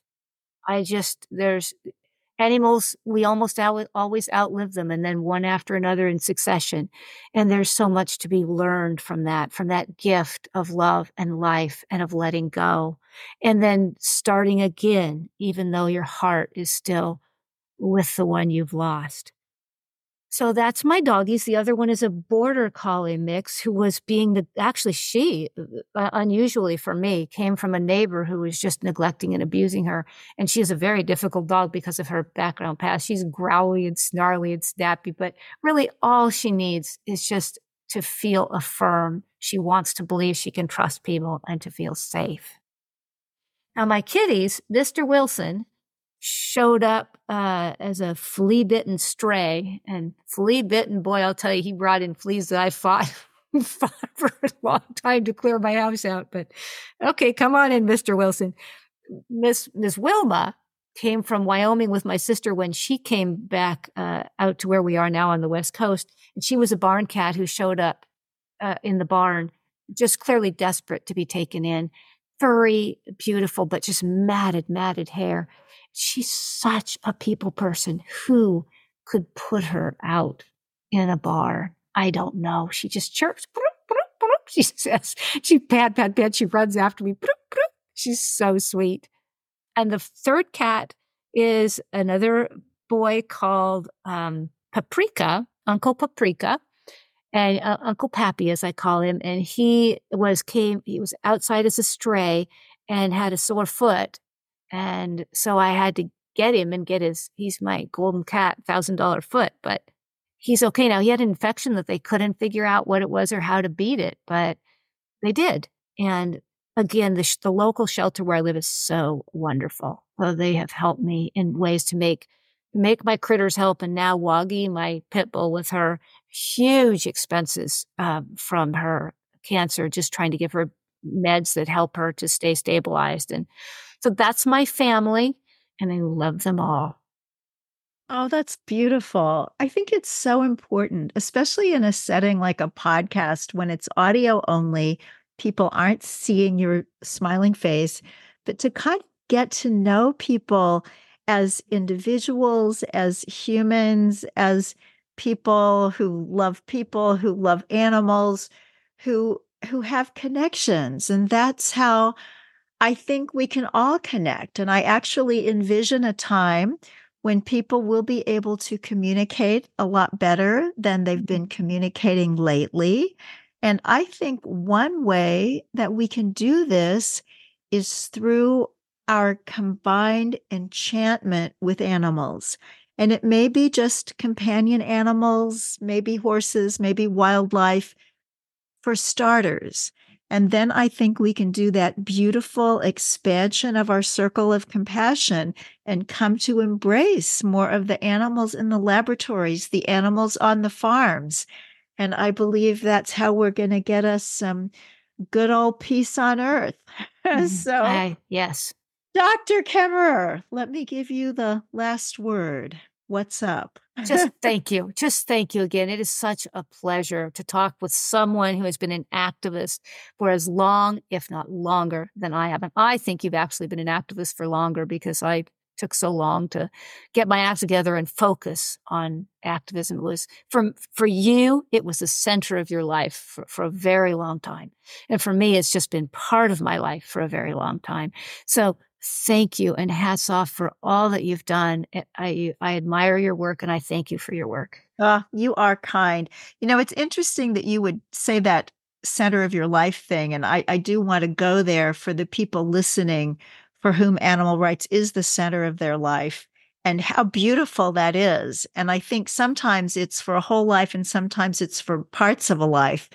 I just, there's animals, we almost out, always outlive them and then one after another in succession. And there's so much to be learned from that, from that gift of love and life and of letting go. And then starting again, even though your heart is still with the one you've lost. So that's my doggies. The other one is a border collie mix who was being the, actually, she, uh, uh, unusually for me, came from a neighbor who was just neglecting and abusing her. And she is a very difficult dog because of her background past. She's growly and snarly and snappy, but really all she needs is just to feel affirmed. She wants to believe she can trust people and to feel safe. Now, my kitties, Mr. Wilson, showed up uh, as a flea bitten stray. And flea bitten, boy, I'll tell you, he brought in fleas that I fought, <laughs> for a long time to clear my house out. But okay, come on in, Mr. Wilson. Miss Miss Wilma came from Wyoming with my sister when she came back uh, out to where we are now on the West Coast. And she was a barn cat who showed up uh, in the barn, just clearly desperate to be taken in. Furry, beautiful, but just matted, matted hair she's such a people person. Who could put her out in a bar? I don't know. She just chirps. She <laughs> says, she pat, pat, pat. She runs after me. She's so sweet. And the third cat is another boy called um, Paprika, Uncle Paprika, and uh, Uncle Pappy, as I call him. And he was came. He was outside as a stray and had a sore foot, and so I had to get him and get his, he's my golden cat, thousand dollar foot, but he's okay now. He had an infection that they couldn't figure out what it was or how to beat it, but they did. And again, the, sh- the local shelter where I live is so wonderful. So they have helped me in ways to make make my critters help. And now Woggy, my pit bull, with her huge expenses um, from her cancer, just trying to give her meds that help her to stay stabilized. And so that's my family, and I love them all. Oh, that's beautiful. I think it's so important, especially in a setting like a podcast when it's audio only. People aren't seeing your smiling face, but to kind of get to know people as individuals, as humans, as people who love people, who love animals, who who have connections. And that's how I think we can all connect. And I actually envision a time when people will be able to communicate a lot better than they've been mm-hmm. communicating lately. And I think one way that we can do this is through our combined enchantment with animals. And it may be just companion animals, maybe horses, maybe wildlife for starters. And then I think we can do that beautiful expansion of our circle of compassion and come to embrace more of the animals in the laboratories, the animals on the farms. And I believe that's how we're going to get us some good old peace on earth. <laughs> Mm-hmm. so, I, yes. Dr. Kemmerer, let me give you the last word. What's up? Just <laughs> thank you. Just thank you again. It is such a pleasure to talk with someone who has been an activist for as long, if not longer, than I have. And I think you've actually been an activist for longer because I took so long to get my act together and focus on activism. It was for, for you, it was the center of your life for, for a very long time. And for me, it's just been part of my life for a very long time. So thank you and hats off for all that you've done. I, I admire your work and I thank you for your work. Uh, you are kind. You know, it's interesting that you would say that center of your life thing. And I, I do want to go there for the people listening for whom animal rights is the center of their life. and how beautiful that is. And I think sometimes it's for a whole life and sometimes it's for parts of a life.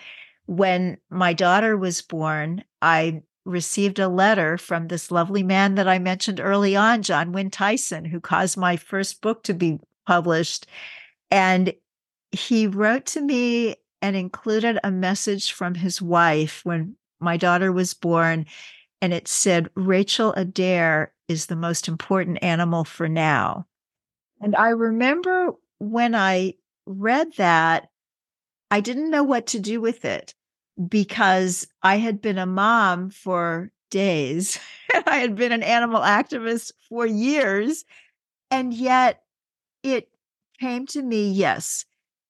When my daughter was born, I received a letter from this lovely man that I mentioned early on, Jon Wynne-Tyson, who caused my first book to be published. And he wrote to me and included a message from his wife when my daughter was born. And it said, Rachel Adair is the most important animal for now. And I remember when I read that, I didn't know what to do with it because I had been a mom for days. <laughs> I had been an animal activist for years. And yet it came to me yes,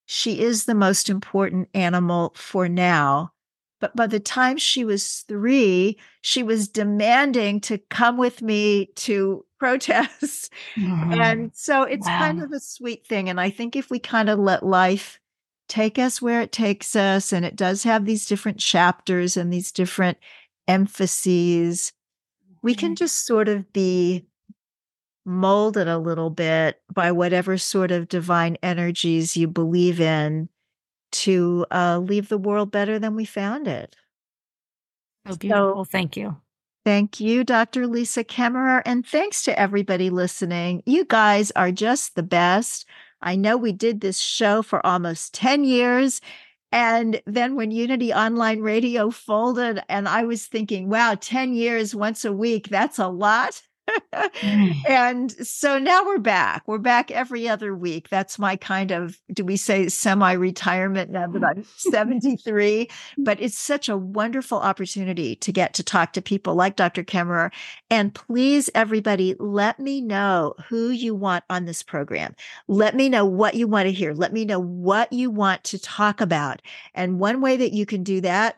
she is the most important animal for now. But by the time she was three, she was demanding to come with me to <laughs> protests. Mm-hmm. And so it's wow. kind of a sweet thing. And I think if we kind of let life take us where it takes us, and it does have these different chapters and these different emphases, we can mm-hmm. just sort of be molded a little bit by whatever sort of divine energies you believe in to uh, leave the world better than we found it. So beautiful. So, Thank you. Thank you, Dr. Lisa Kemmerer. And thanks to everybody listening. You guys are just the best. I know we did this show for almost 10 years. And then when Unity Online Radio folded, and I was thinking, wow, 10 years once a week, that's a lot. Mm. and so now we're back. We're back every other week. That's my kind of, do we say semi retirement now that I'm <laughs> 73? But it's such a wonderful opportunity to get to talk to people like Dr. Kemmerer. And please, everybody, let me know who you want on this program. Let me know what you want to hear. Let me know what you want to talk about. And one way that you can do that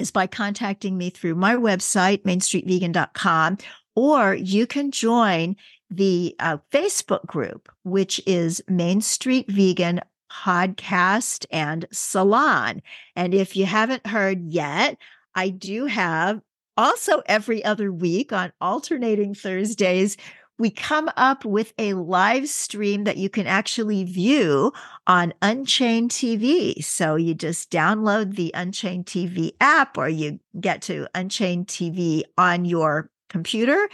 is by contacting me through my website, mainstreetvegan.com, or you can join the uh, Facebook group, which is Main Street Vegan Podcast and Salon. And if you haven't heard yet, I do have also every other week on alternating Thursdays. We come up with a live stream that you can actually view on Unchained TV. So you just download the Unchained TV app or you get to Unchained TV on your computer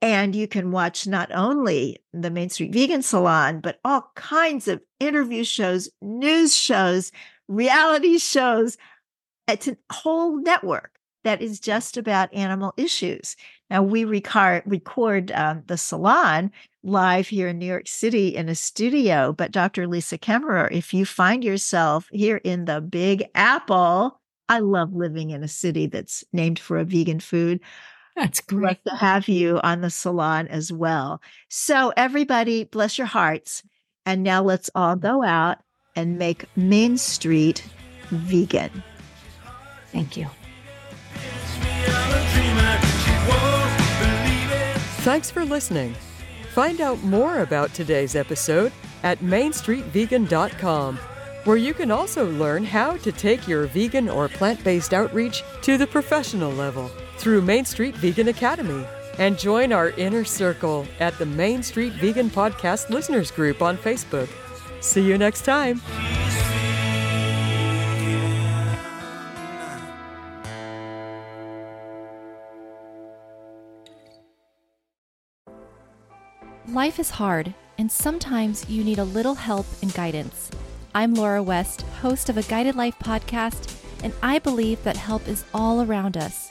and you can watch not only the Main Street Vegan Salon, but all kinds of interview shows, news shows, reality shows. It's a whole network that is just about animal issues. Now, we record, record um, the salon live here in New York City in a studio, but Dr. Lisa Kemmerer, if you find yourself here in the Big Apple, I love living in a city that's named for a vegan food. That's great. to have you on the salon as well. So, everybody, bless your hearts. And now let's all go out and make Main Street vegan. Thank you. Thanks for listening. Find out more about today's episode at mainstreetvegan.com, where you can also learn how to take your vegan or plant based outreach to the professional level through Main Street Vegan Academy and join our inner circle at the Main Street Vegan Podcast Listeners Group on Facebook. See you next time. Life is hard, and sometimes you need a little help and guidance. I'm Laura West, host of a Guided Life podcast, and I believe that help is all around us.